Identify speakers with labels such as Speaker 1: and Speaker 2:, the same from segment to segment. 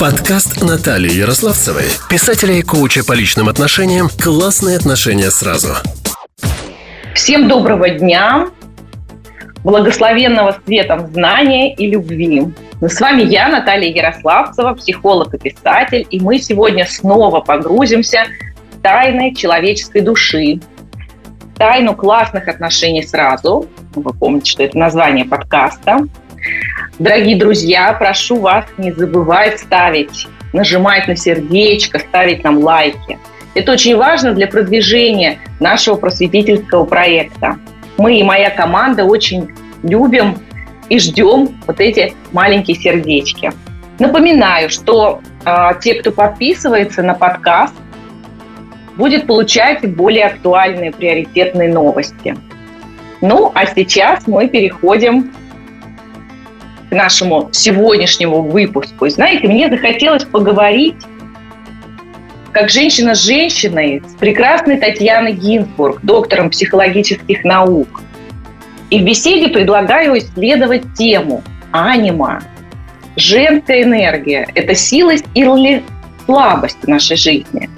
Speaker 1: Подкаст Натальи Ярославцевой, писателя и коуча по личным отношениям «Классные отношения сразу».
Speaker 2: Всем доброго дня, благословенного светом знания и любви. С вами я, Наталья Ярославцева, психолог и писатель, и мы сегодня снова погрузимся в тайны человеческой души, тайну классных отношений сразу. Вы помните, что это название подкаста. Дорогие друзья, прошу вас не забывать ставить, нажимать на сердечко, ставить нам лайки. Это очень важно для продвижения нашего просветительского проекта. Мы и моя команда очень любим и ждем вот эти маленькие сердечки. Напоминаю, что э, те, кто подписывается на подкаст, будет получать более актуальные приоритетные новости. Ну, а сейчас мы переходим к нашему сегодняшнему выпуску. И знаете, мне захотелось поговорить как женщина с женщиной, с прекрасной Татьяной Гинзбург, доктором психологических наук. И в беседе предлагаю исследовать тему анима. Женская энергия – это силость или слабость в нашей жизни.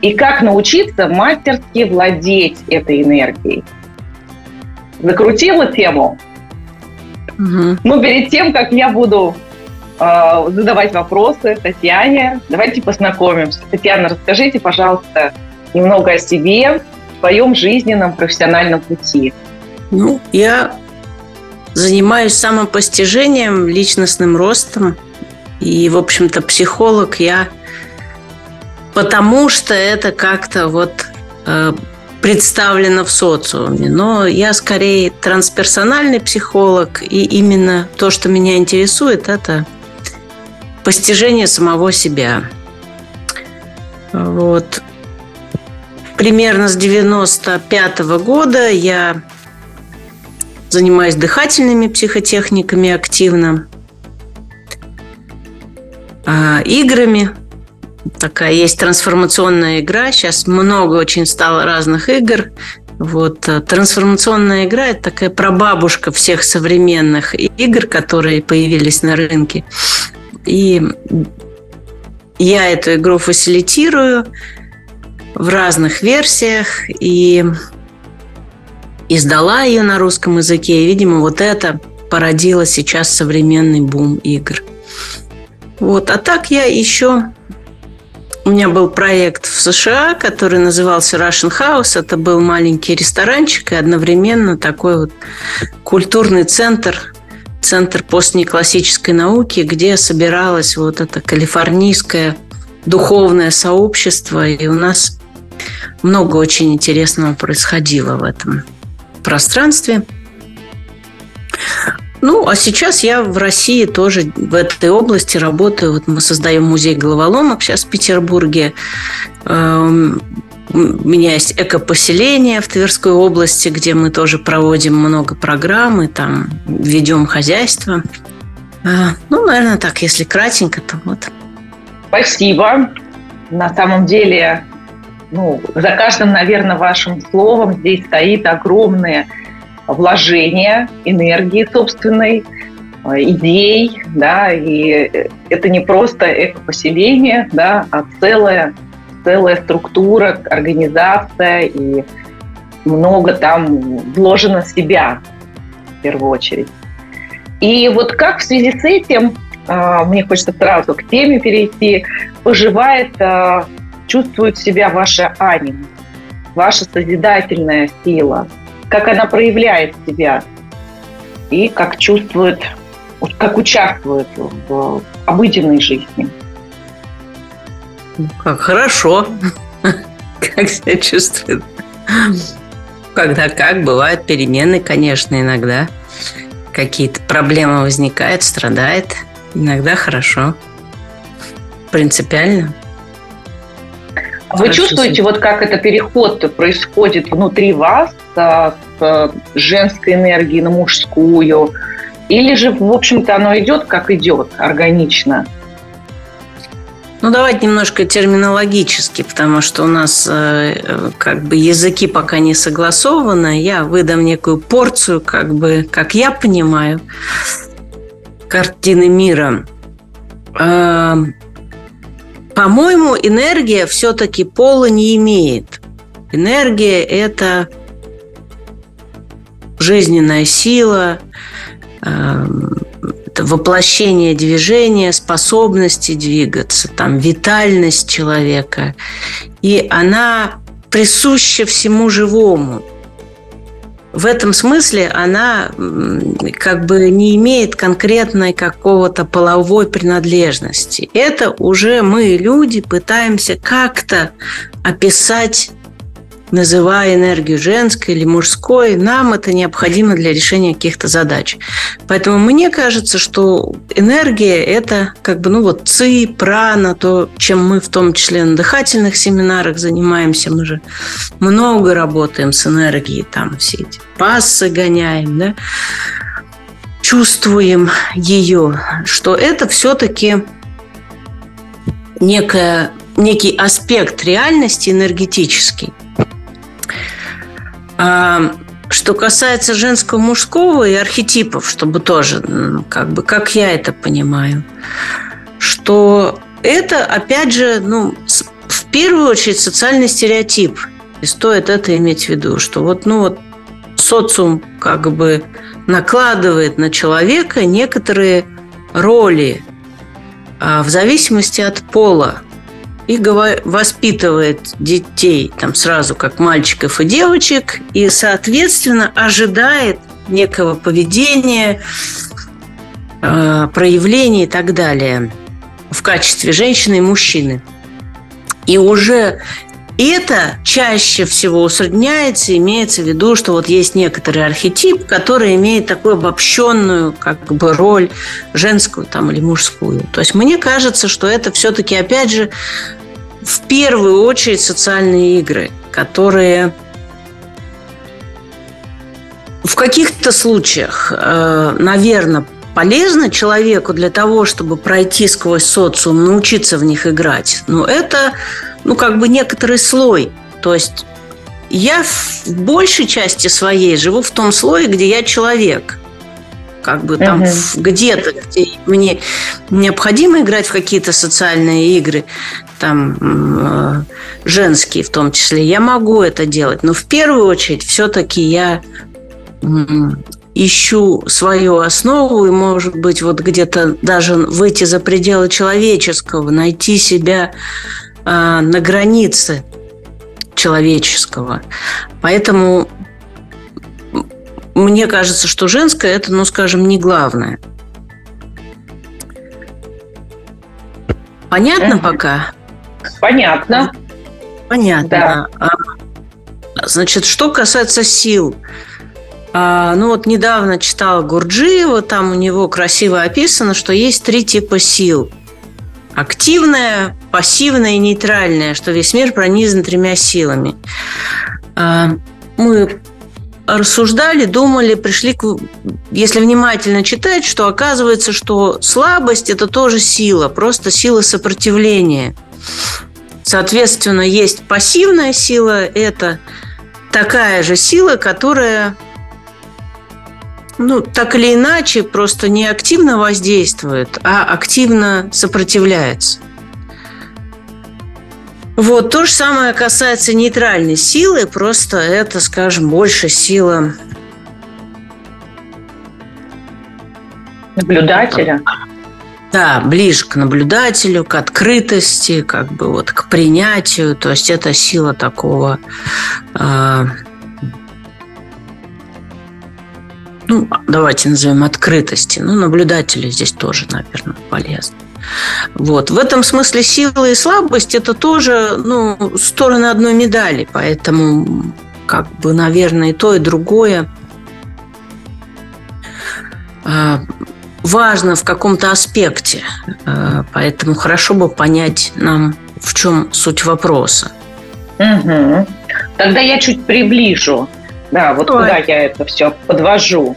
Speaker 2: И как научиться мастерски владеть этой энергией. Закрутила тему? Угу. Но перед тем, как я буду э, задавать вопросы Татьяне, давайте познакомимся. Татьяна, расскажите, пожалуйста, немного о себе, в своем жизненном профессиональном пути.
Speaker 3: Ну, я занимаюсь самопостижением, личностным ростом. И, в общем-то, психолог я потому что это как-то вот э, представлено в социуме. Но я скорее трансперсональный психолог, и именно то, что меня интересует, это постижение самого себя. Вот. Примерно с 95 -го года я занимаюсь дыхательными психотехниками активно, а, играми – такая есть трансформационная игра. Сейчас много очень стало разных игр. Вот э, трансформационная игра – это такая прабабушка всех современных игр, которые появились на рынке. И я эту игру фасилитирую в разных версиях и издала ее на русском языке. И, видимо, вот это породило сейчас современный бум игр. Вот. А так я еще у меня был проект в США, который назывался Russian House. Это был маленький ресторанчик и одновременно такой вот культурный центр, центр постнеклассической науки, где собиралось вот это калифорнийское духовное сообщество. И у нас много очень интересного происходило в этом пространстве. Ну, а сейчас я в России тоже в этой области работаю. Вот мы создаем музей головоломок сейчас в Петербурге. Эм, у меня есть экопоселение в Тверской области, где мы тоже проводим много программ и там ведем хозяйство. Э, ну, наверное, так, если кратенько, то вот.
Speaker 2: Спасибо. На самом деле, ну, за каждым, наверное, вашим словом здесь стоит огромное вложения энергии собственной, э, идей, да, и это не просто экопоселение, да, а целая, целая структура, организация, и много там вложено себя в первую очередь. И вот как в связи с этим, э, мне хочется сразу к теме перейти, поживает, э, чувствует себя ваша анима, ваша созидательная сила – как она проявляет себя и как чувствует, как участвует в обыденной жизни.
Speaker 3: Ну, как хорошо. Как себя чувствует. Когда как, бывают перемены, конечно, иногда. Какие-то проблемы возникают, страдает. Иногда хорошо. Принципиально.
Speaker 2: Вы чувствуете, вот как это переход происходит внутри вас с женской энергии на мужскую? Или же, в общем-то, оно идет, как идет, органично?
Speaker 3: Ну, давайте немножко терминологически, потому что у нас э, как бы языки пока не согласованы. Я выдам некую порцию, как бы, как я понимаю, картины мира. Э, по-моему, энергия все-таки пола не имеет. Энергия – это жизненная сила, это воплощение движения, способности двигаться, там, витальность человека. И она присуща всему живому. В этом смысле она как бы не имеет конкретной какого-то половой принадлежности. Это уже мы, люди, пытаемся как-то описать называя энергию женской или мужской, нам это необходимо для решения каких-то задач. Поэтому мне кажется, что энергия – это как бы, ну вот, ци, прана, то, чем мы в том числе на дыхательных семинарах занимаемся. Мы же много работаем с энергией, там все эти пассы гоняем, да, чувствуем ее, что это все-таки некая, некий аспект реальности энергетический – а, что касается женского, мужского и архетипов, чтобы тоже, как бы, как я это понимаю, что это, опять же, ну, в первую очередь социальный стереотип. И стоит это иметь в виду, что вот, ну, вот социум как бы накладывает на человека некоторые роли а, в зависимости от пола и воспитывает детей там сразу как мальчиков и девочек, и, соответственно, ожидает некого поведения, э, проявлений и так далее в качестве женщины и мужчины. И уже это чаще всего усредняется, имеется в виду, что вот есть некоторый архетип, который имеет такую обобщенную как бы роль женскую там, или мужскую. То есть мне кажется, что это все-таки, опять же, в первую очередь социальные игры, которые в каких-то случаях, э, наверное, полезно человеку для того, чтобы пройти сквозь социум, научиться в них играть. Но это, ну, как бы некоторый слой. То есть я в большей части своей живу в том слое, где я человек. Как бы там угу. где-то, где мне необходимо играть в какие-то социальные игры, там э, женские в том числе, я могу это делать. Но в первую очередь все-таки я ищу свою основу и, может быть, вот где-то даже выйти за пределы человеческого, найти себя э, на границе человеческого. Поэтому мне кажется, что женское это, ну, скажем, не главное. Понятно пока?
Speaker 2: Понятно.
Speaker 3: Понятно. Да. А, значит, что касается сил, а, ну вот недавно читала Гурджиева, там у него красиво описано, что есть три типа сил. Активная, пассивная и нейтральная, что весь мир пронизан тремя силами. А, мы рассуждали, думали, пришли к... Если внимательно читать, что оказывается, что слабость – это тоже сила, просто сила сопротивления – Соответственно, есть пассивная сила, это такая же сила, которая ну, так или иначе, просто не активно воздействует, а активно сопротивляется. Вот, то же самое касается нейтральной силы, просто это, скажем, больше сила
Speaker 2: наблюдателя.
Speaker 3: Да, ближе к наблюдателю, к открытости, как бы вот к принятию. То есть это сила такого э, ну, давайте назовем открытости. Ну, наблюдатели здесь тоже, наверное, полезно. Вот. В этом смысле сила и слабость – это тоже ну, стороны одной медали. Поэтому, как бы, наверное, и то, и другое а, важно в каком-то аспекте. Э, поэтому хорошо бы понять нам, в чем суть вопроса.
Speaker 2: Угу. Тогда я чуть приближу. Да, вот Ой. куда я это все подвожу.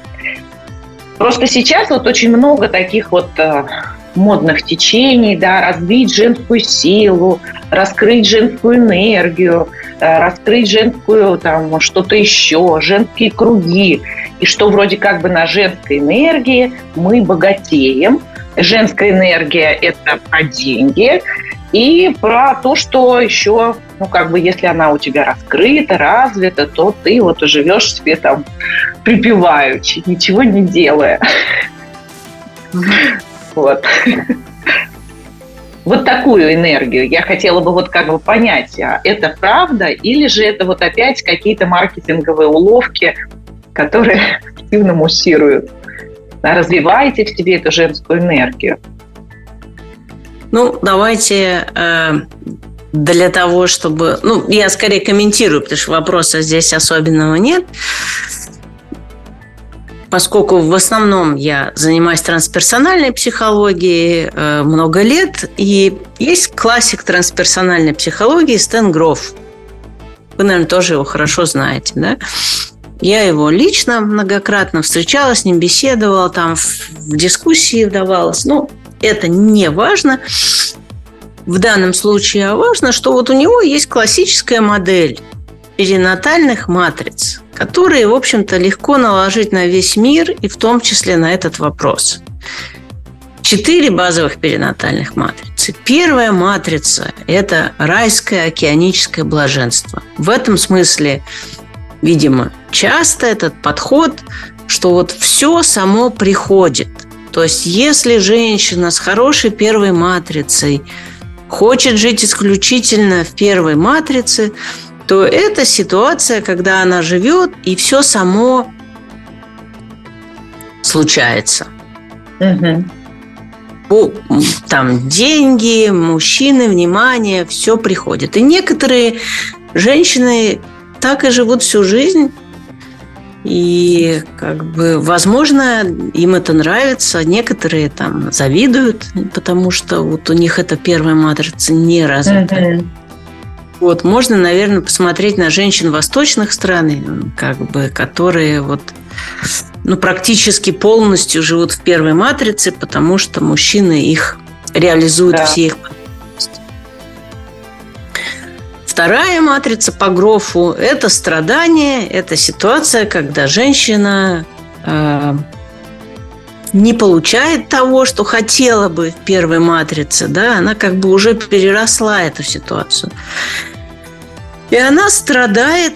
Speaker 2: Просто сейчас вот очень много таких вот э, модных течений, да, развить женскую силу, раскрыть женскую энергию, э, раскрыть женскую там что-то еще, женские круги. И что вроде как бы на женской энергии мы богатеем, женская энергия – это про деньги, и про то, что еще, ну, как бы, если она у тебя раскрыта, развита, то ты вот живешь себе там припеваючи, ничего не делая. Вот. Вот такую энергию я хотела бы вот как бы понять, а это правда или же это вот опять какие-то маркетинговые уловки, которые активно муссируют. Развивайте в себе эту женскую энергию.
Speaker 3: Ну, давайте э, для того, чтобы... Ну, я скорее комментирую, потому что вопроса здесь особенного нет. Поскольку в основном я занимаюсь трансперсональной психологией э, много лет, и есть классик трансперсональной психологии Стэн Гроф. Вы, наверное, тоже его хорошо знаете, да? Я его лично многократно встречала, с ним беседовала, там в, дискуссии вдавалась. Ну, это не важно в данном случае, важно, что вот у него есть классическая модель перинатальных матриц, которые, в общем-то, легко наложить на весь мир и в том числе на этот вопрос. Четыре базовых перинатальных матрицы. Первая матрица – это райское океаническое блаженство. В этом смысле, видимо, часто этот подход, что вот все само приходит – то есть, если женщина с хорошей первой матрицей хочет жить исключительно в первой матрице, то это ситуация, когда она живет, и все само случается. Угу. Там деньги, мужчины, внимание, все приходит. И некоторые женщины так и живут всю жизнь, и как бы, возможно, им это нравится, некоторые там завидуют, потому что вот у них эта первая матрица не развита. Mm-hmm. Вот, можно, наверное, посмотреть на женщин восточных стран, как бы, которые вот ну, практически полностью живут в первой матрице, потому что мужчины их реализуют да. все их Вторая матрица по Грофу – это страдание, это ситуация, когда женщина э, не получает того, что хотела бы в первой матрице, да, она как бы уже переросла эту ситуацию. И она страдает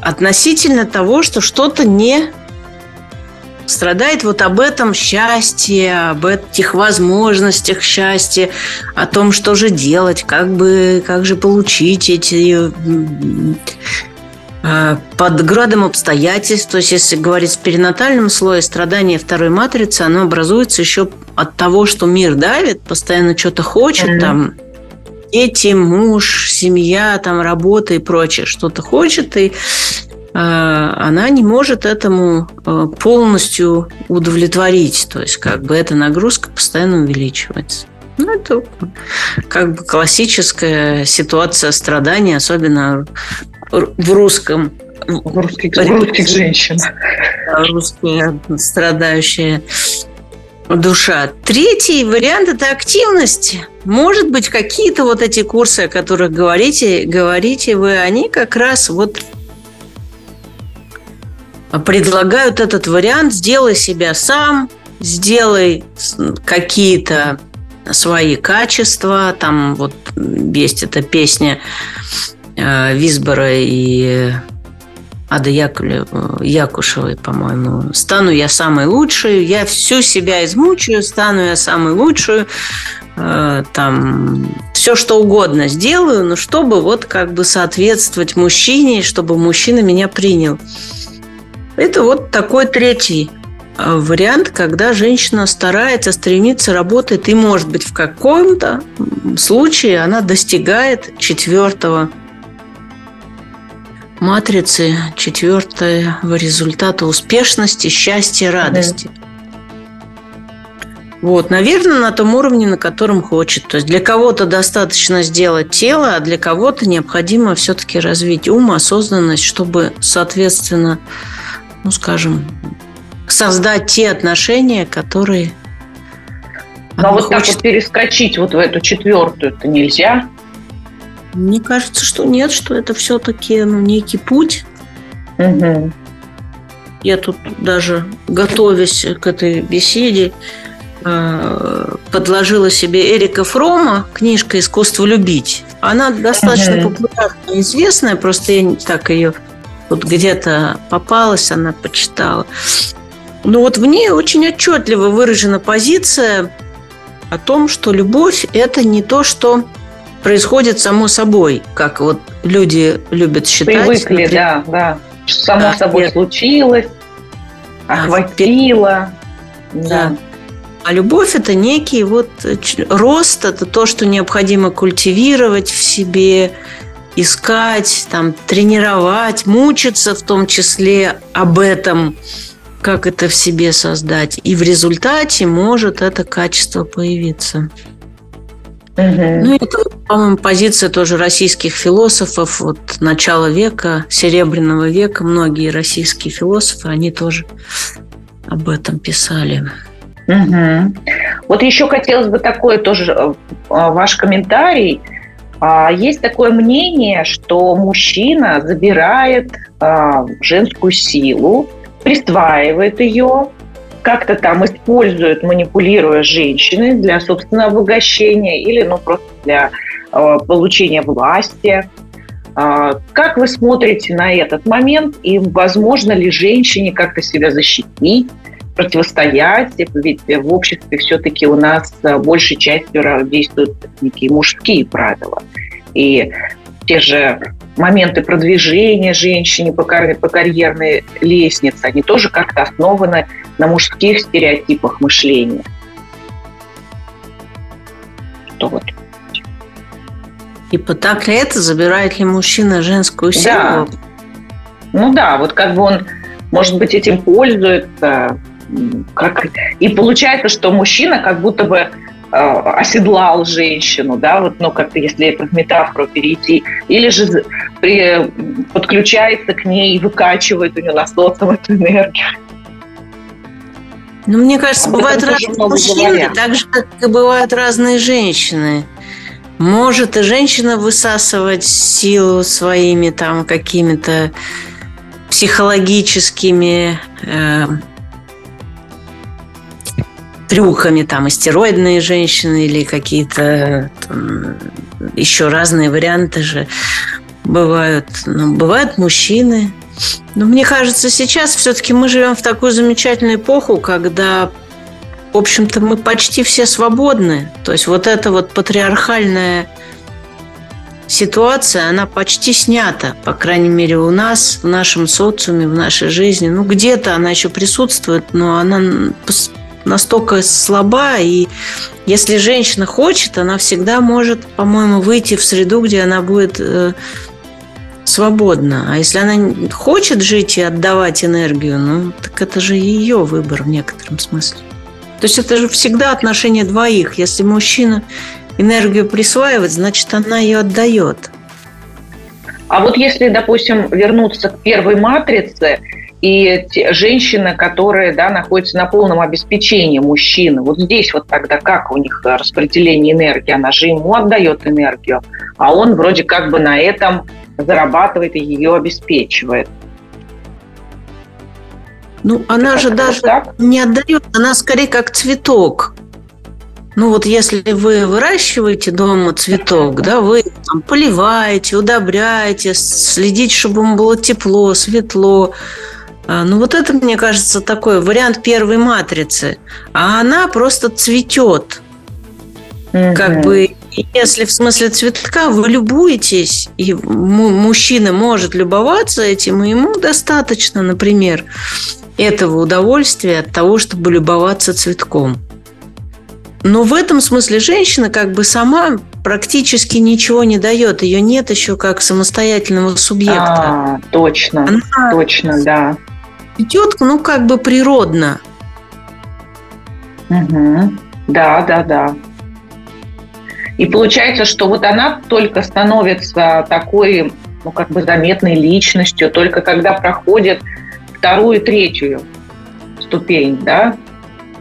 Speaker 3: относительно того, что что-то не страдает вот об этом счастье, об этих возможностях счастья, о том, что же делать, как бы, как же получить эти а, под градом обстоятельств, то есть если говорить в перинатальном слое, страдание второй матрицы, оно образуется еще от того, что мир давит, постоянно что-то хочет, mm-hmm. там дети, муж, семья, там работа и прочее, что-то хочет, и а, она не может этому а, полностью удовлетворить. То есть, как бы эта нагрузка постоянно увеличивается. Ну, это как бы классическая ситуация страдания, особенно в русском
Speaker 2: в русских, в русских женщин.
Speaker 3: Русская страдающая душа. Третий вариант – это активность. Может быть, какие-то вот эти курсы, о которых говорите, говорите вы, они как раз вот предлагают этот вариант «сделай себя сам», «сделай какие-то свои качества». Там вот есть эта песня э, Висбора и Ады Якушевой, по-моему. «Стану я самой лучшей, я всю себя измучаю, стану я самой лучшей». Э, там все что угодно сделаю, но чтобы вот как бы соответствовать мужчине, чтобы мужчина меня принял. Это вот такой третий э, вариант, когда женщина старается, стремится, работает, и, может быть, в каком-то случае она достигает четвертого матрицы, четвертого результата успешности, счастья, радости. Да. Вот, наверное, на том уровне, на котором хочет. То есть для кого-то достаточно сделать тело, а для кого-то необходимо все-таки развить ум, осознанность, чтобы, соответственно, ну, скажем, создать те отношения, которые...
Speaker 2: Но вот хочет... так вот перескочить вот в эту четвертую это нельзя?
Speaker 3: Мне кажется, что нет, что это все-таки ну, некий путь. Угу. Я тут даже, готовясь к этой беседе, э, подложила себе Эрика Фрома, книжка «Искусство любить». Она достаточно uh-huh. популярная, известная, просто я так ее вот где-то попалась, она почитала. Но вот в ней очень отчетливо выражена позиция о том, что любовь – это не то, что происходит само собой, как вот люди любят считать.
Speaker 2: Привыкли, например, да, да. Само да, собой нет. случилось, охватило.
Speaker 3: Да. да. А любовь – это некий вот рост, это то, что необходимо культивировать в себе, искать, там, тренировать, мучиться в том числе об этом, как это в себе создать. И в результате может это качество появиться. Угу. Ну, это, по-моему, позиция тоже российских философов. Вот начала века, Серебряного века, многие российские философы, они тоже об этом писали.
Speaker 2: Угу. Вот еще хотелось бы такой тоже э, ваш комментарий. А, есть такое мнение, что мужчина забирает а, женскую силу, присваивает ее, как-то там использует, манипулируя женщиной для собственного обогащения или ну, просто для э, получения власти. Э, как вы смотрите на этот момент и возможно ли женщине как-то себя защитить, противостоять? Ведь в обществе все-таки у нас большей частью действуют некие мужские правила. И те же моменты продвижения женщины по, кар- по карьерной лестнице, они тоже как-то основаны на мужских стереотипах мышления.
Speaker 3: Что вот? Типа так ли это? Забирает ли мужчина женскую силу?
Speaker 2: Да. Ну да, вот как бы он, может быть, этим пользуется. Как... И получается, что мужчина как будто бы э, оседлал женщину, да, вот, ну, как-то, если это в метафору перейти, или же при, подключается к ней и выкачивает у нее насосом эту энергию.
Speaker 3: Ну, мне кажется, а бывают разные мужчины, говорят. так же, как и бывают разные женщины. Может и женщина высасывать силу своими там какими-то психологическими э, трюками, там, истероидные женщины или какие-то еще разные варианты же бывают. Ну, бывают мужчины, но мне кажется, сейчас все-таки мы живем в такую замечательную эпоху, когда, в общем-то, мы почти все свободны. То есть вот эта вот патриархальная ситуация, она почти снята, по крайней мере, у нас, в нашем социуме, в нашей жизни. Ну, где-то она еще присутствует, но она настолько слаба, и если женщина хочет, она всегда может, по-моему, выйти в среду, где она будет свободно. А если она хочет жить и отдавать энергию, ну, так это же ее выбор в некотором смысле. То есть это же всегда отношение двоих. Если мужчина энергию присваивает, значит, она ее отдает.
Speaker 2: А вот если, допустим, вернуться к первой матрице, и женщина, которая да, находится на полном обеспечении мужчины, вот здесь вот тогда как у них распределение энергии? Она же ему отдает энергию, а он вроде как бы на этом зарабатывает и ее обеспечивает.
Speaker 3: Ну, она же даже так? не отдает, она скорее как цветок. Ну вот если вы выращиваете дома цветок, да, вы там, поливаете, удобряете, следите, чтобы ему было тепло, светло. А, ну вот это, мне кажется, такой вариант первой матрицы. А она просто цветет. Угу. Как бы если в смысле цветка вы любуетесь, и мужчина может любоваться этим, и ему достаточно, например, этого удовольствия от того, чтобы любоваться цветком. Но в этом смысле женщина как бы сама практически ничего не дает. Ее нет еще как самостоятельного субъекта. А,
Speaker 2: точно, Она точно, да.
Speaker 3: Идет, ну, как бы природно.
Speaker 2: Угу. Да, да, да. И получается, что вот она только становится такой, ну, как бы заметной личностью, только когда проходит вторую третью ступень, да,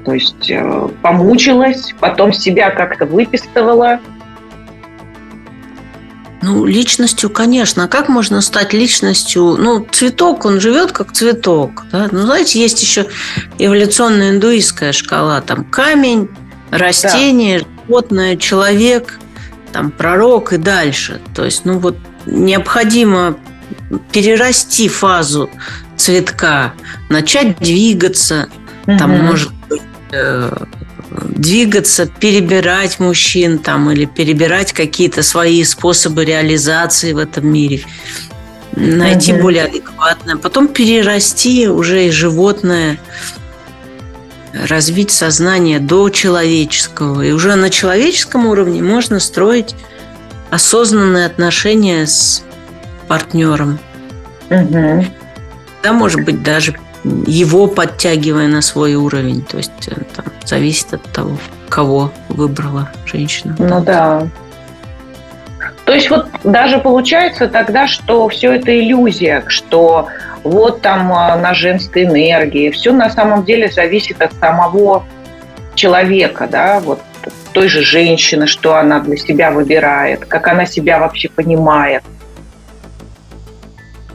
Speaker 2: то есть э, помучилась, потом себя как-то выпистывала,
Speaker 3: Ну, личностью, конечно. А как можно стать личностью? Ну, цветок, он живет как цветок. Да? Ну, знаете, есть еще эволюционная индуистская шкала. Там камень, растение, да. Животное, человек, там пророк и дальше. То есть, ну вот необходимо перерасти фазу цветка, начать двигаться, угу. там, может быть, э, двигаться, перебирать мужчин там или перебирать какие-то свои способы реализации в этом мире, найти угу. более адекватное, потом перерасти уже и животное, развить сознание до человеческого. И уже на человеческом уровне можно строить осознанные отношения с партнером. Угу. Да, может быть, даже его подтягивая на свой уровень. То есть э, там, зависит от того, кого выбрала женщина.
Speaker 2: Ну да. То есть вот даже получается тогда, что все это иллюзия, что вот там а, на женской энергии. Все на самом деле зависит от самого человека, да, вот той же женщины, что она для себя выбирает, как она себя вообще понимает.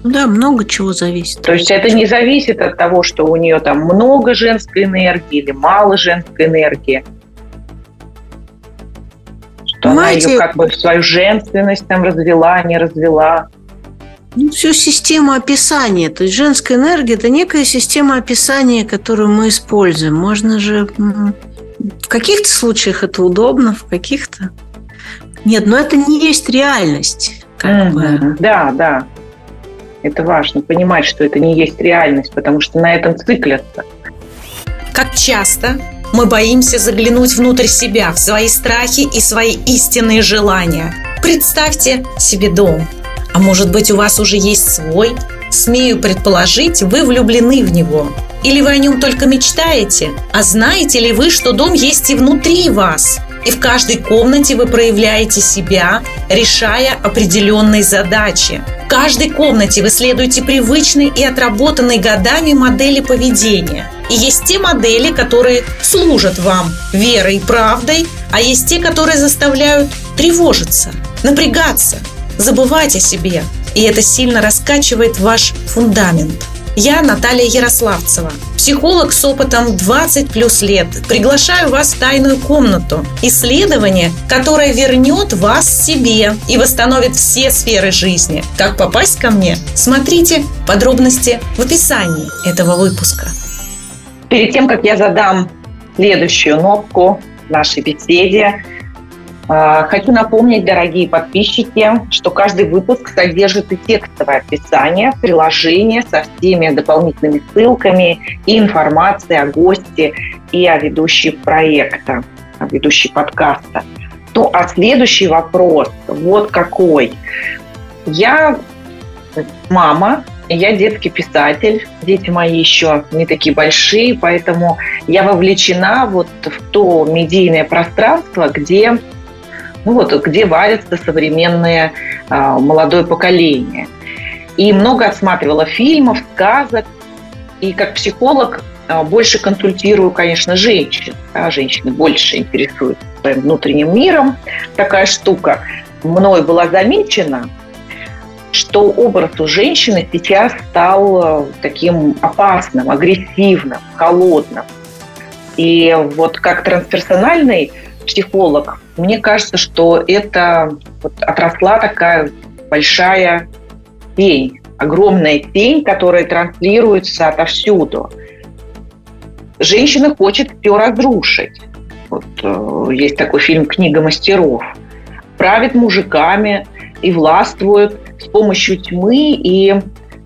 Speaker 3: Да, много чего зависит.
Speaker 2: То есть это не зависит от того, что у нее там много женской энергии или мало женской энергии. Что Понимаете, она ее как бы свою женственность там развела, не развела.
Speaker 3: Ну, всю систему описания. То есть женская энергия – это некая система описания, которую мы используем. Можно же... В каких-то случаях это удобно, в каких-то... Нет, но это не есть реальность. Как mm-hmm. бы.
Speaker 2: Да, да. Это важно, понимать, что это не есть реальность, потому что на этом циклятся.
Speaker 4: Как часто мы боимся заглянуть внутрь себя, в свои страхи и свои истинные желания. Представьте себе дом. А может быть, у вас уже есть свой? Смею предположить, вы влюблены в него. Или вы о нем только мечтаете? А знаете ли вы, что дом есть и внутри вас? И в каждой комнате вы проявляете себя, решая определенные задачи. В каждой комнате вы следуете привычной и отработанной годами модели поведения. И есть те модели, которые служат вам верой и правдой, а есть те, которые заставляют тревожиться, напрягаться, забывать о себе. И это сильно раскачивает ваш фундамент – я Наталья Ярославцева, психолог с опытом 20 плюс лет. Приглашаю вас в тайную комнату. Исследование, которое вернет вас себе и восстановит все сферы жизни. Как попасть ко мне? Смотрите подробности в описании этого выпуска.
Speaker 2: Перед тем, как я задам следующую нотку в нашей беседе, хочу напомнить, дорогие подписчики, что каждый выпуск содержит и текстовое описание, приложение со всеми дополнительными ссылками и информацией о госте и о ведущей проекта, о ведущей подкаста. Ну, а следующий вопрос вот какой. Я мама, я детский писатель, дети мои еще не такие большие, поэтому я вовлечена вот в то медийное пространство, где ну вот, где варится современное а, молодое поколение. И много отсматривала фильмов, сказок. И как психолог а, больше консультирую, конечно, женщин. Да, женщины больше интересуют своим внутренним миром. Такая штука мной была замечена, что образ у женщины сейчас стал а, таким опасным, агрессивным, холодным. И вот как трансперсональный психолог мне кажется, что это вот отросла такая большая тень, огромная тень, которая транслируется отовсюду. Женщина хочет все разрушить. Вот, э, есть такой фильм «Книга мастеров». Правит мужиками и властвует с помощью тьмы и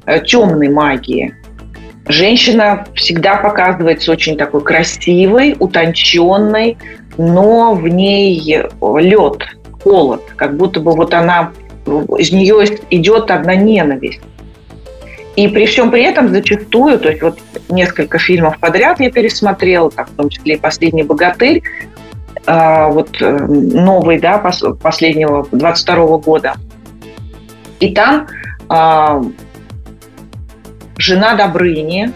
Speaker 2: э, темной магии. Женщина всегда показывается очень такой красивой, утонченной, но в ней лед, холод, как будто бы вот она, из нее идет одна ненависть. И при всем при этом зачастую, то есть вот несколько фильмов подряд я пересмотрела, так, в том числе и «Последний богатырь», э, вот э, новый, да, последнего 22 года. И там э, жена Добрыни,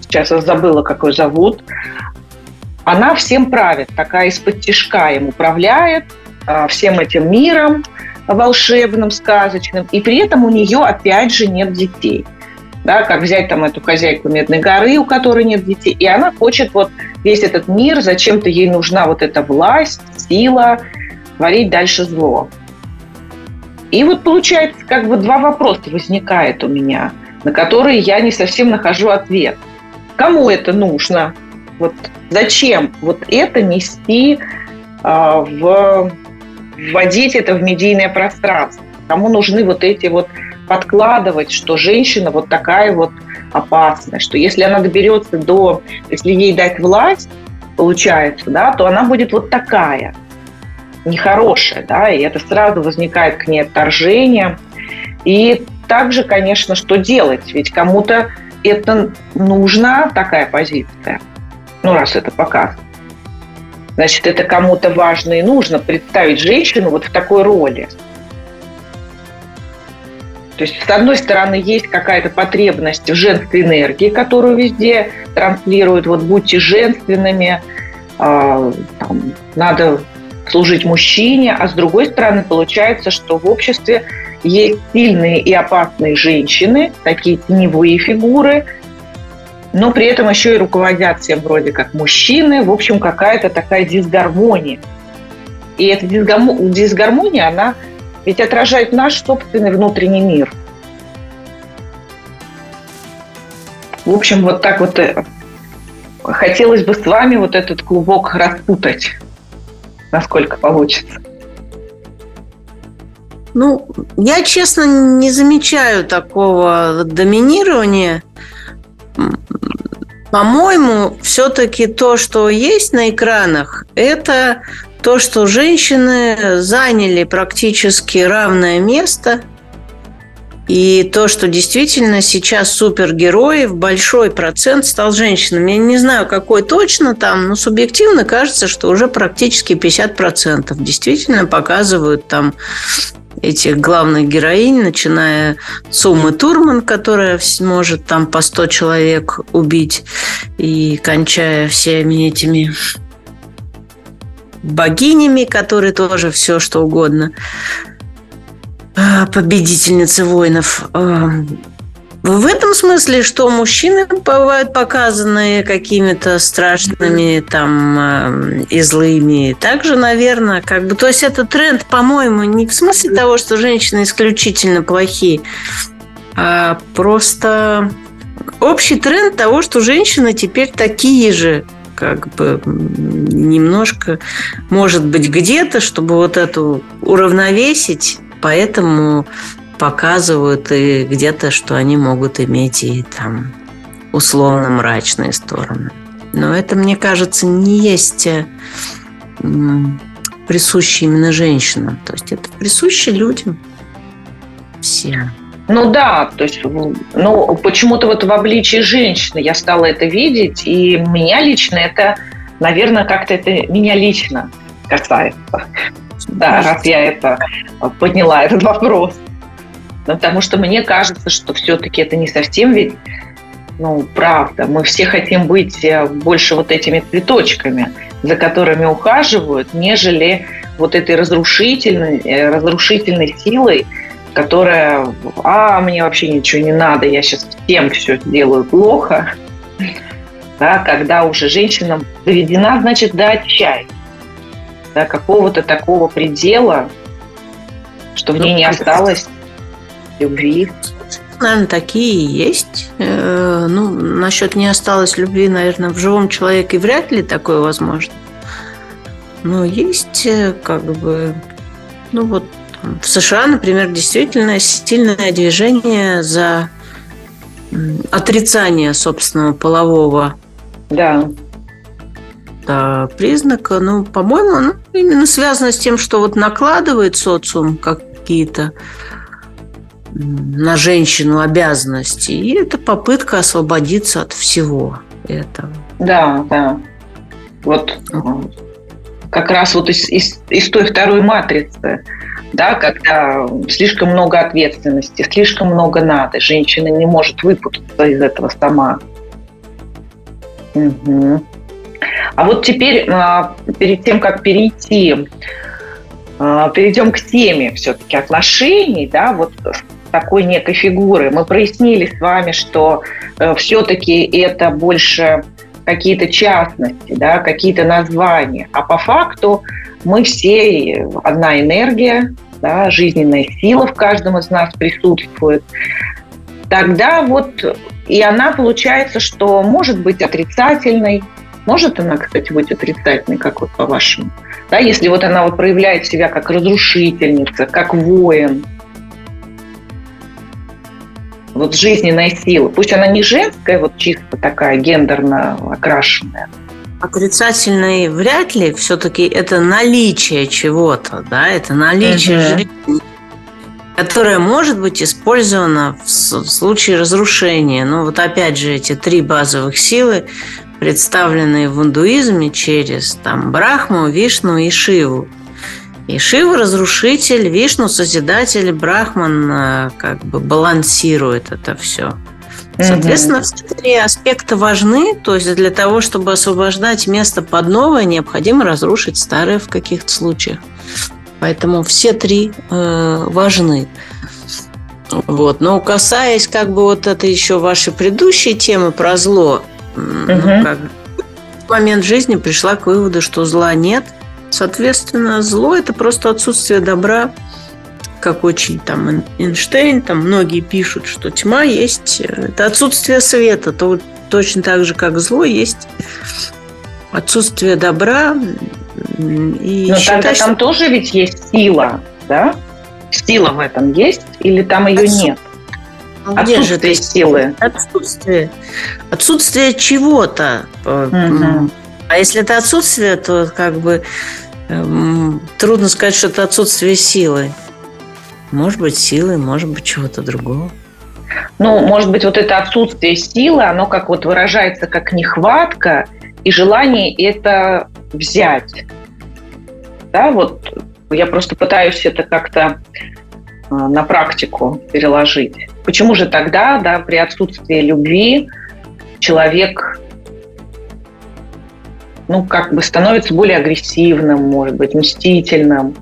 Speaker 2: сейчас я забыла, какой зовут, она всем правит, такая из-под тишка им управляет, а, всем этим миром, волшебным, сказочным, и при этом у нее, опять же, нет детей. Да, как взять там эту хозяйку Медной горы, у которой нет детей, и она хочет вот весь этот мир, зачем-то ей нужна вот эта власть, сила, творить дальше зло. И вот получается, как бы два вопроса возникает у меня, на которые я не совсем нахожу ответ. Кому это нужно? Вот зачем вот это нести а, в вводить это в медийное пространство? Кому нужны вот эти вот подкладывать, что женщина вот такая вот опасная, что если она доберется до, если ей дать власть, получается, да, то она будет вот такая, нехорошая, да, и это сразу возникает к ней отторжение. И также, конечно, что делать? Ведь кому-то это нужна такая позиция, ну, раз это показано. Значит, это кому-то важно и нужно представить женщину вот в такой роли. То есть, с одной стороны, есть какая-то потребность в женской энергии, которую везде транслируют. Вот будьте женственными, э, там, надо служить мужчине. А с другой стороны, получается, что в обществе есть сильные и опасные женщины, такие теневые фигуры, но при этом еще и руководят всем вроде как мужчины. В общем, какая-то такая дисгармония. И эта дисгармония, она ведь отражает наш собственный внутренний мир. В общем, вот так вот э, хотелось бы с вами вот этот клубок распутать, насколько получится.
Speaker 3: Ну, я, честно, не замечаю такого доминирования. По-моему, все-таки то, что есть на экранах, это то, что женщины заняли практически равное место, и то, что действительно сейчас супергероев большой процент стал женщинами. Я не знаю, какой точно там, но субъективно кажется, что уже практически 50% действительно показывают там этих главных героинь, начиная с Умы Турман, которая может там по 100 человек убить, и кончая всеми этими богинями, которые тоже все что угодно. А, победительницы воинов. В этом смысле, что мужчины бывают показаны какими-то страшными там а, и злыми. Также, наверное, как бы, то есть это тренд, по-моему, не в смысле того, что женщины исключительно плохие, а просто общий тренд того, что женщины теперь такие же, как бы немножко, может быть, где-то, чтобы вот эту уравновесить, поэтому показывают и где-то, что они могут иметь и там условно мрачные стороны. Но это, мне кажется, не есть э, присуще именно женщинам. То есть это присуще людям всем.
Speaker 2: Ну да, то есть, ну почему-то вот в обличии женщины я стала это видеть, и меня лично это, наверное, как-то это меня лично касается. Да, раз я это подняла этот вопрос. Ну, потому что мне кажется, что все-таки это не совсем ведь ну, правда. Мы все хотим быть э, больше вот этими цветочками, за которыми ухаживают, нежели вот этой разрушительной, э, разрушительной силой, которая, а, мне вообще ничего не надо, я сейчас всем все сделаю плохо, да, когда уже женщина доведена, значит, до отчаяния, да, какого-то такого предела, что в ней не осталось любви.
Speaker 3: Наверное, такие и есть. Э, ну, насчет не осталось любви, наверное, в живом человеке вряд ли такое возможно. Но есть э, как бы, ну вот в США, например, действительно сильное движение за отрицание собственного полового
Speaker 2: да.
Speaker 3: Да, признака, ну, по-моему, ну, именно связано с тем, что вот накладывает социум какие-то на женщину обязанности, и это попытка освободиться от всего этого.
Speaker 2: Да, да. Вот как раз вот из, из, из той второй матрицы, да, когда слишком много ответственности, слишком много надо, женщина не может выпутаться из этого сама. Угу. А вот теперь, а, перед тем, как перейти а, перейдем к теме все-таки отношений, да, вот такой некой фигуры. Мы прояснили с вами, что э, все-таки это больше какие-то частности, да, какие-то названия. А по факту мы все одна энергия, да, жизненная сила в каждом из нас присутствует. Тогда вот и она получается, что может быть отрицательной, может она, кстати, быть отрицательной, как вот по-вашему? Да, если вот она вот проявляет себя как разрушительница, как воин, вот жизненная сила. Пусть она не женская, вот чисто такая гендерно окрашенная.
Speaker 3: Отрицательной вряд ли. Все-таки это наличие чего-то, да, это наличие угу. жизни, которое может быть использовано в случае разрушения. Ну вот опять же эти три базовых силы, представленные в индуизме через там Брахму, Вишну и Шиву. И Шива – разрушитель, Вишну – созидатель, Брахман э, как бы балансирует это все. Соответственно, угу. все три аспекта важны. То есть для того, чтобы освобождать место под новое, необходимо разрушить старое в каких-то случаях. Поэтому все три э, важны. Вот. Но касаясь как бы вот этой еще вашей предыдущей темы про зло, угу. ну, как в момент жизни пришла к выводу, что зла нет – Соответственно, зло – это просто отсутствие добра, как очень там Эйнштейн, там многие пишут, что тьма есть, э, это отсутствие света, то точно так же, как зло есть отсутствие добра.
Speaker 2: И Но считать, тогда там тоже ведь есть сила, да? Сила в этом есть или там ее Отсу... нет?
Speaker 3: Где отсутствие же это силы? Отсутствие. Отсутствие чего-то. Угу. А если это отсутствие, то как бы трудно сказать, что это отсутствие силы. Может быть, силы, может быть, чего-то другого.
Speaker 2: Ну, может быть, вот это отсутствие силы, оно как вот выражается как нехватка и желание это взять. Да, вот я просто пытаюсь это как-то э, на практику переложить. Почему же тогда, да, при отсутствии любви человек ну, как бы становится более агрессивным, может быть, мстительным,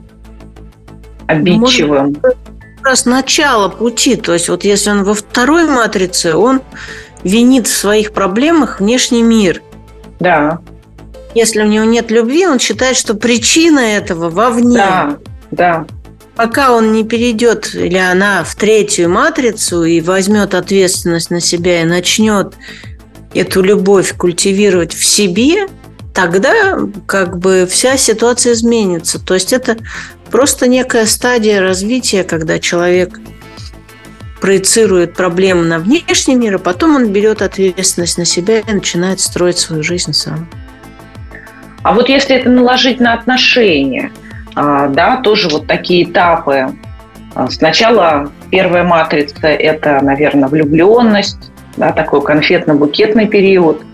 Speaker 2: обидчивым. Может,
Speaker 3: раз начало пути. То есть вот если он во второй матрице, он винит в своих проблемах внешний мир.
Speaker 2: Да.
Speaker 3: Если у него нет любви, он считает, что причина этого вовне.
Speaker 2: Да, да.
Speaker 3: Пока он не перейдет или она в третью матрицу и возьмет ответственность на себя и начнет эту любовь культивировать в себе, тогда как бы вся ситуация изменится. То есть это просто некая стадия развития, когда человек проецирует проблемы на внешний мир, а потом он берет ответственность на себя и начинает строить свою жизнь сам.
Speaker 2: А вот если это наложить на отношения, а, да, тоже вот такие этапы. А, сначала первая матрица – это, наверное, влюбленность, да, такой конфетно-букетный период –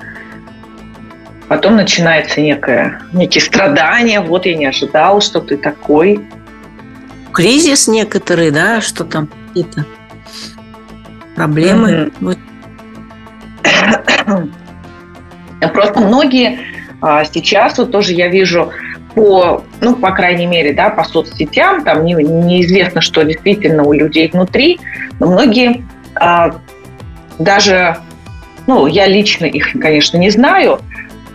Speaker 2: Потом начинается некое, некие страдания. Вот я не ожидал, что ты такой.
Speaker 3: Кризис некоторый, да, что там какие-то проблемы. Mm-hmm.
Speaker 2: Просто многие а, сейчас, вот тоже я вижу по, ну, по крайней мере, да, по соцсетям, там не, неизвестно, что действительно у людей внутри, но многие а, даже, ну, я лично их, конечно, не знаю,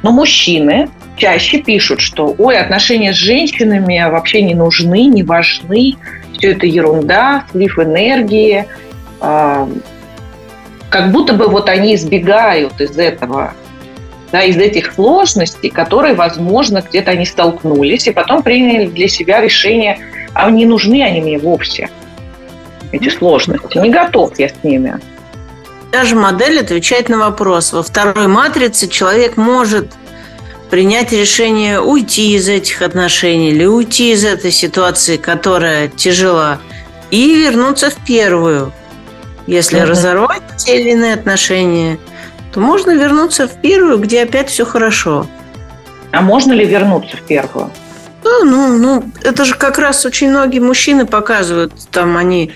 Speaker 2: но мужчины чаще пишут, что ой, отношения с женщинами вообще не нужны, не важны, все это ерунда, слив энергии. А, как будто бы вот они избегают из этого, да, из этих сложностей, которые, возможно, где-то они столкнулись, и потом приняли для себя решение, а не нужны они мне вовсе, эти сложности. Не готов я с ними.
Speaker 3: Даже модель отвечает на вопрос. Во второй матрице человек может принять решение уйти из этих отношений или уйти из этой ситуации, которая тяжела, и вернуться в первую. Если uh-huh. разорвать те или иные отношения, то можно вернуться в первую, где опять все хорошо.
Speaker 2: А можно ли вернуться в первую?
Speaker 3: Ну, ну, ну, это же как раз очень многие мужчины показывают, там они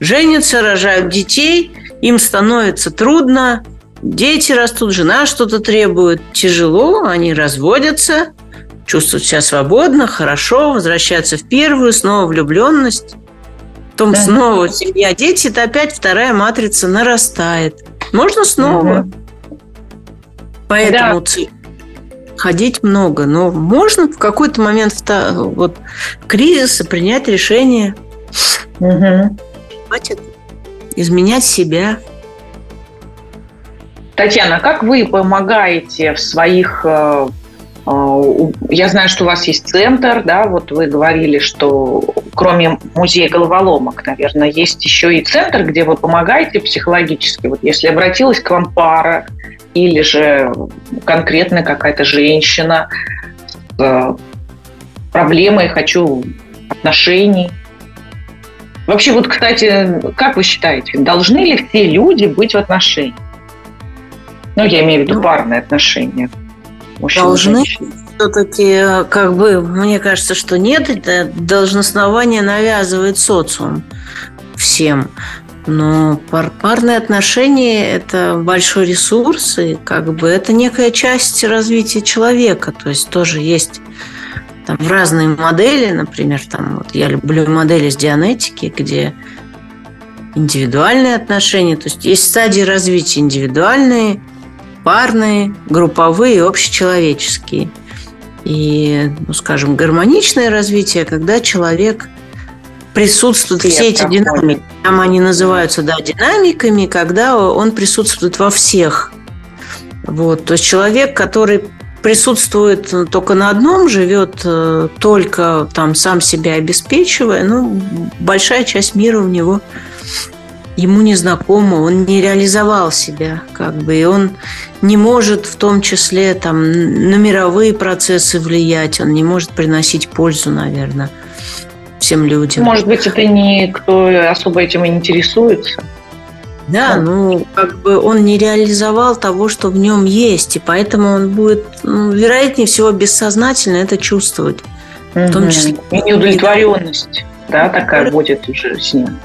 Speaker 3: женятся, рожают детей, им становится трудно, дети растут, жена что-то требует, тяжело, они разводятся, чувствовать себя свободно, хорошо, возвращаться в первую, снова влюбленность. Потом да. снова семья, дети, это опять вторая матрица нарастает. Можно снова. Угу. Поэтому да. ходить много. Но можно в какой-то момент вот, кризиса принять решение. Угу. Хватит изменять себя.
Speaker 2: Татьяна, как вы помогаете в своих э, э, я знаю, что у вас есть центр, да, вот вы говорили, что кроме музея головоломок, наверное, есть еще и центр, где вы помогаете психологически. Вот если обратилась к вам пара или же конкретная какая-то женщина с э, проблемой «хочу отношений», Вообще, вот, кстати, как вы считаете, должны ли все люди быть в отношениях? Ну, я имею в виду ну, парные отношения.
Speaker 3: Должны. Все-таки, как бы, мне кажется, что нет. Это должностнование навязывает социум всем. Но пар парные отношения – это большой ресурс, и как бы это некая часть развития человека. То есть тоже есть там, в разные модели, например, там, вот я люблю модели с дианетики, где индивидуальные отношения, то есть есть стадии развития индивидуальные, парные, групповые и общечеловеческие. И, ну, скажем, гармоничное развитие, когда человек присутствует, все эти динамики, там они называются, да, динамиками, когда он присутствует во всех. Вот, то есть человек, который присутствует только на одном, живет э, только там сам себя обеспечивая, ну, большая часть мира у него ему не знакома, он не реализовал себя, как бы, и он не может в том числе там на мировые процессы влиять, он не может приносить пользу, наверное, всем людям.
Speaker 2: Может быть, это никто особо этим и интересуется.
Speaker 3: Да, ну, как бы он не реализовал того, что в нем есть, и поэтому он будет, ну, вероятнее всего, бессознательно это чувствовать.
Speaker 2: Угу. В том числе. И неудовлетворенность, да, такая будет уже с ним.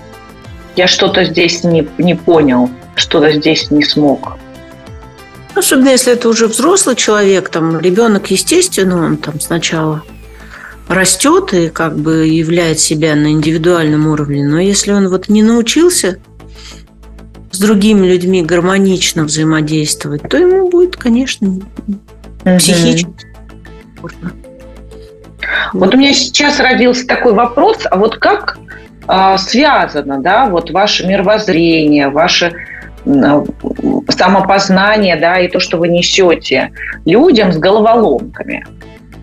Speaker 2: Я что-то здесь не, не понял, что-то здесь не смог.
Speaker 3: Особенно если это уже взрослый человек, там ребенок, естественно, он там сначала растет и как бы являет себя на индивидуальном уровне. Но если он вот не научился с другими людьми гармонично взаимодействовать, то ему будет, конечно, угу. психически
Speaker 2: Вот у меня сейчас родился такой вопрос, а вот как э, связано, да, вот ваше мировоззрение, ваше э, самопознание, да, и то, что вы несете людям с головоломками?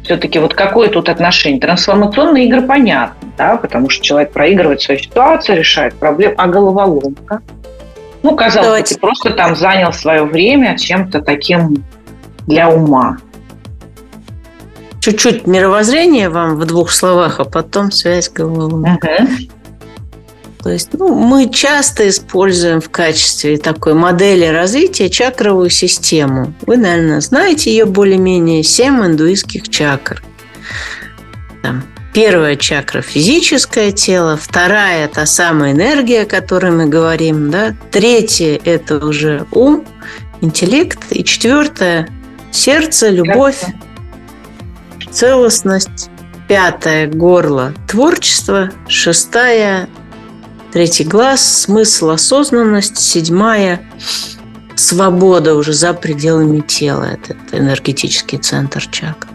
Speaker 2: Все-таки вот какое тут отношение? Трансформационные игры понятно, да, потому что человек проигрывает свою ситуацию, решает проблему, а головоломка – ну, казалось бы, ты просто там занял свое время чем-то таким для ума.
Speaker 3: Чуть-чуть мировоззрение вам в двух словах, а потом связь головы. Угу. То есть ну, мы часто используем в качестве такой модели развития чакровую систему. Вы, наверное, знаете ее более-менее семь индуистских чакр. Там Первая чакра – физическое тело, вторая – та самая энергия, о которой мы говорим, да? третья – это уже ум, интеллект, и четвертая – сердце, любовь, целостность, пятая – горло, творчество, шестая – третий глаз, смысл, осознанность, седьмая – свобода уже за пределами тела, это энергетический центр чакр.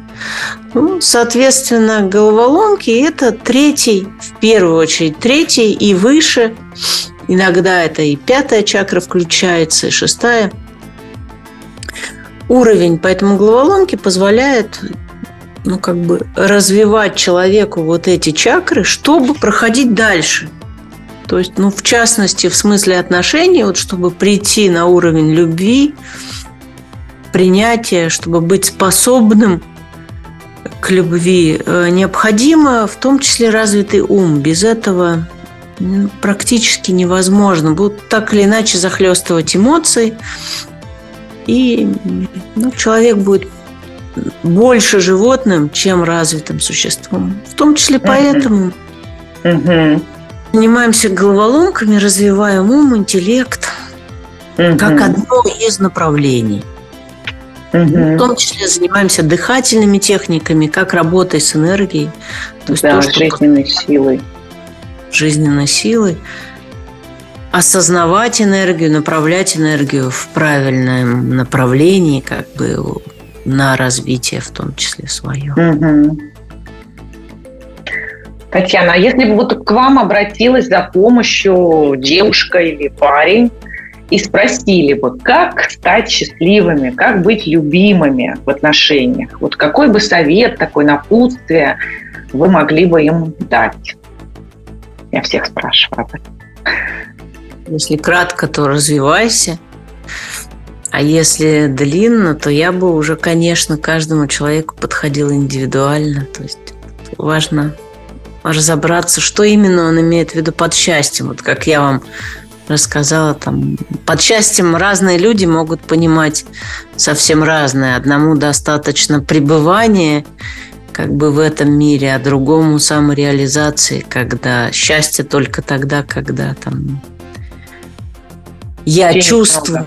Speaker 3: Ну, соответственно, головоломки – это третий, в первую очередь, третий и выше. Иногда это и пятая чакра включается, и шестая уровень. Поэтому головоломки позволяют ну, как бы развивать человеку вот эти чакры, чтобы проходить дальше. То есть, ну, в частности, в смысле отношений, вот чтобы прийти на уровень любви, принятия, чтобы быть способным к любви э, необходимо в том числе развитый ум. Без этого ну, практически невозможно. Будут так или иначе захлестывать эмоции, и ну, человек будет больше животным, чем развитым существом. В том числе поэтому uh-huh. занимаемся головоломками, развиваем ум, интеллект, uh-huh. как одно из направлений. Угу. В том числе занимаемся дыхательными техниками, как работой с энергией.
Speaker 2: То есть да, то, что жизненной силой.
Speaker 3: Жизненной силой. Осознавать энергию, направлять энергию в правильном направлении, как бы на развитие в том числе свое. Угу.
Speaker 2: Татьяна, а если бы вот к вам обратилась за помощью девушка или парень, и спросили бы, как стать счастливыми, как быть любимыми в отношениях. Вот какой бы совет, такое напутствие вы могли бы им дать? Я всех спрашиваю об этом.
Speaker 3: Если кратко, то развивайся. А если длинно, то я бы уже, конечно, каждому человеку подходила индивидуально. То есть важно разобраться, что именно он имеет в виду под счастьем. Вот как я вам рассказала, там, под счастьем разные люди могут понимать совсем разное. Одному достаточно пребывания как бы в этом мире, а другому самореализации, когда счастье только тогда, когда там я Денег чувствую,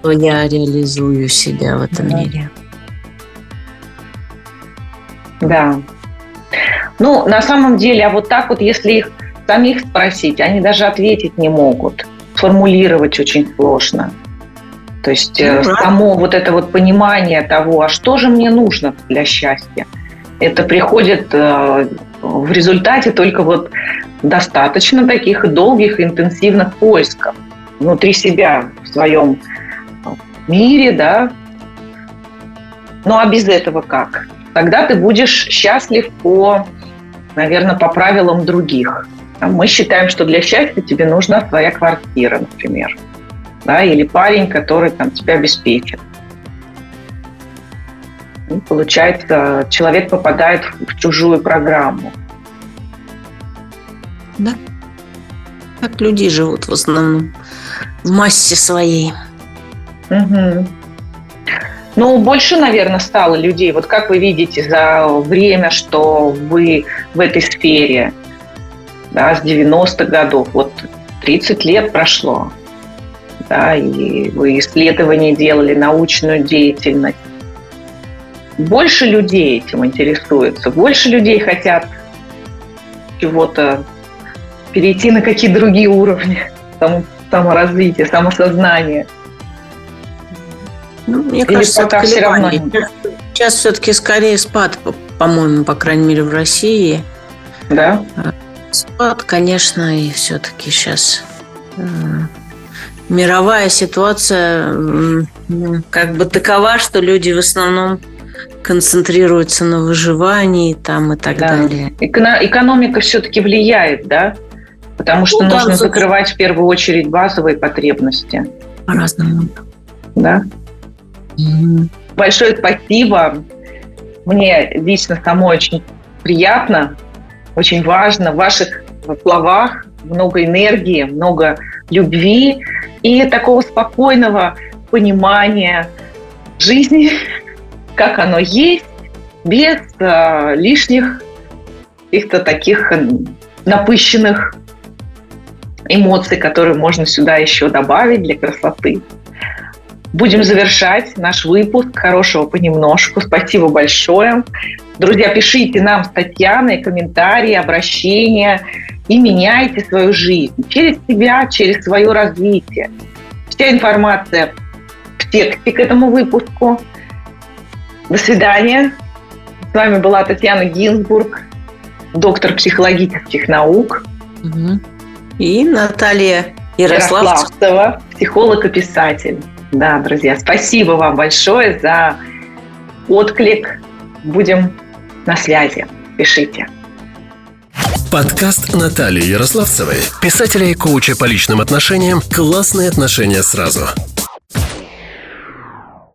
Speaker 3: что я реализую себя в этом да. мире.
Speaker 2: Да. Ну, на самом деле, а вот так вот, если их самих спросить, они даже ответить не могут. Формулировать очень сложно. То есть ну, само вот это вот понимание того, а что же мне нужно для счастья, это приходит э, в результате только вот достаточно таких долгих интенсивных поисков внутри себя в своем мире, да. Ну а без этого как? Тогда ты будешь счастлив по, наверное, по правилам других. Мы считаем, что для счастья тебе нужна твоя квартира, например. Да, или парень, который там, тебя обеспечит. И получается, человек попадает в чужую программу.
Speaker 3: Да. Так люди живут в основном в массе своей.
Speaker 2: Угу. Ну, больше, наверное, стало людей. Вот как вы видите за время, что вы в этой сфере, да, с 90-х годов. Вот 30 лет прошло. Да, и вы исследования делали, научную деятельность. Больше людей этим интересуется, больше людей хотят чего-то перейти на какие-то другие уровни само, саморазвития, самосознания.
Speaker 3: Ну, мне Или кажется, пока все равно... Сейчас все-таки скорее спад, по-моему, по крайней мере, в России.
Speaker 2: Да?
Speaker 3: Спад, конечно, и все-таки сейчас мировая ситуация как бы такова, что люди в основном концентрируются на выживании там и так да. далее.
Speaker 2: Эко- экономика все-таки влияет, да? Потому что ну, нужно да, закрывать в первую очередь базовые потребности.
Speaker 3: По-разному.
Speaker 2: Да? mm Большое спасибо. Мне лично самой очень приятно очень важно в ваших словах много энергии, много любви и такого спокойного понимания жизни, как оно есть, без э, лишних каких-то таких напыщенных эмоций, которые можно сюда еще добавить для красоты. Будем завершать наш выпуск. Хорошего понемножку. Спасибо большое. Друзья, пишите нам с Татьяной комментарии, обращения и меняйте свою жизнь через себя, через свое развитие. Вся информация в тексте к этому выпуску. До свидания. С вами была Татьяна Гинзбург, доктор психологических наук.
Speaker 3: И Наталья
Speaker 2: Ярославцева, Ярославцева психолог и писатель. Да, друзья, спасибо вам большое за отклик. Будем на связи. Пишите.
Speaker 1: Подкаст Натальи Ярославцевой, писателя и коуча по личным отношениям «Классные отношения сразу».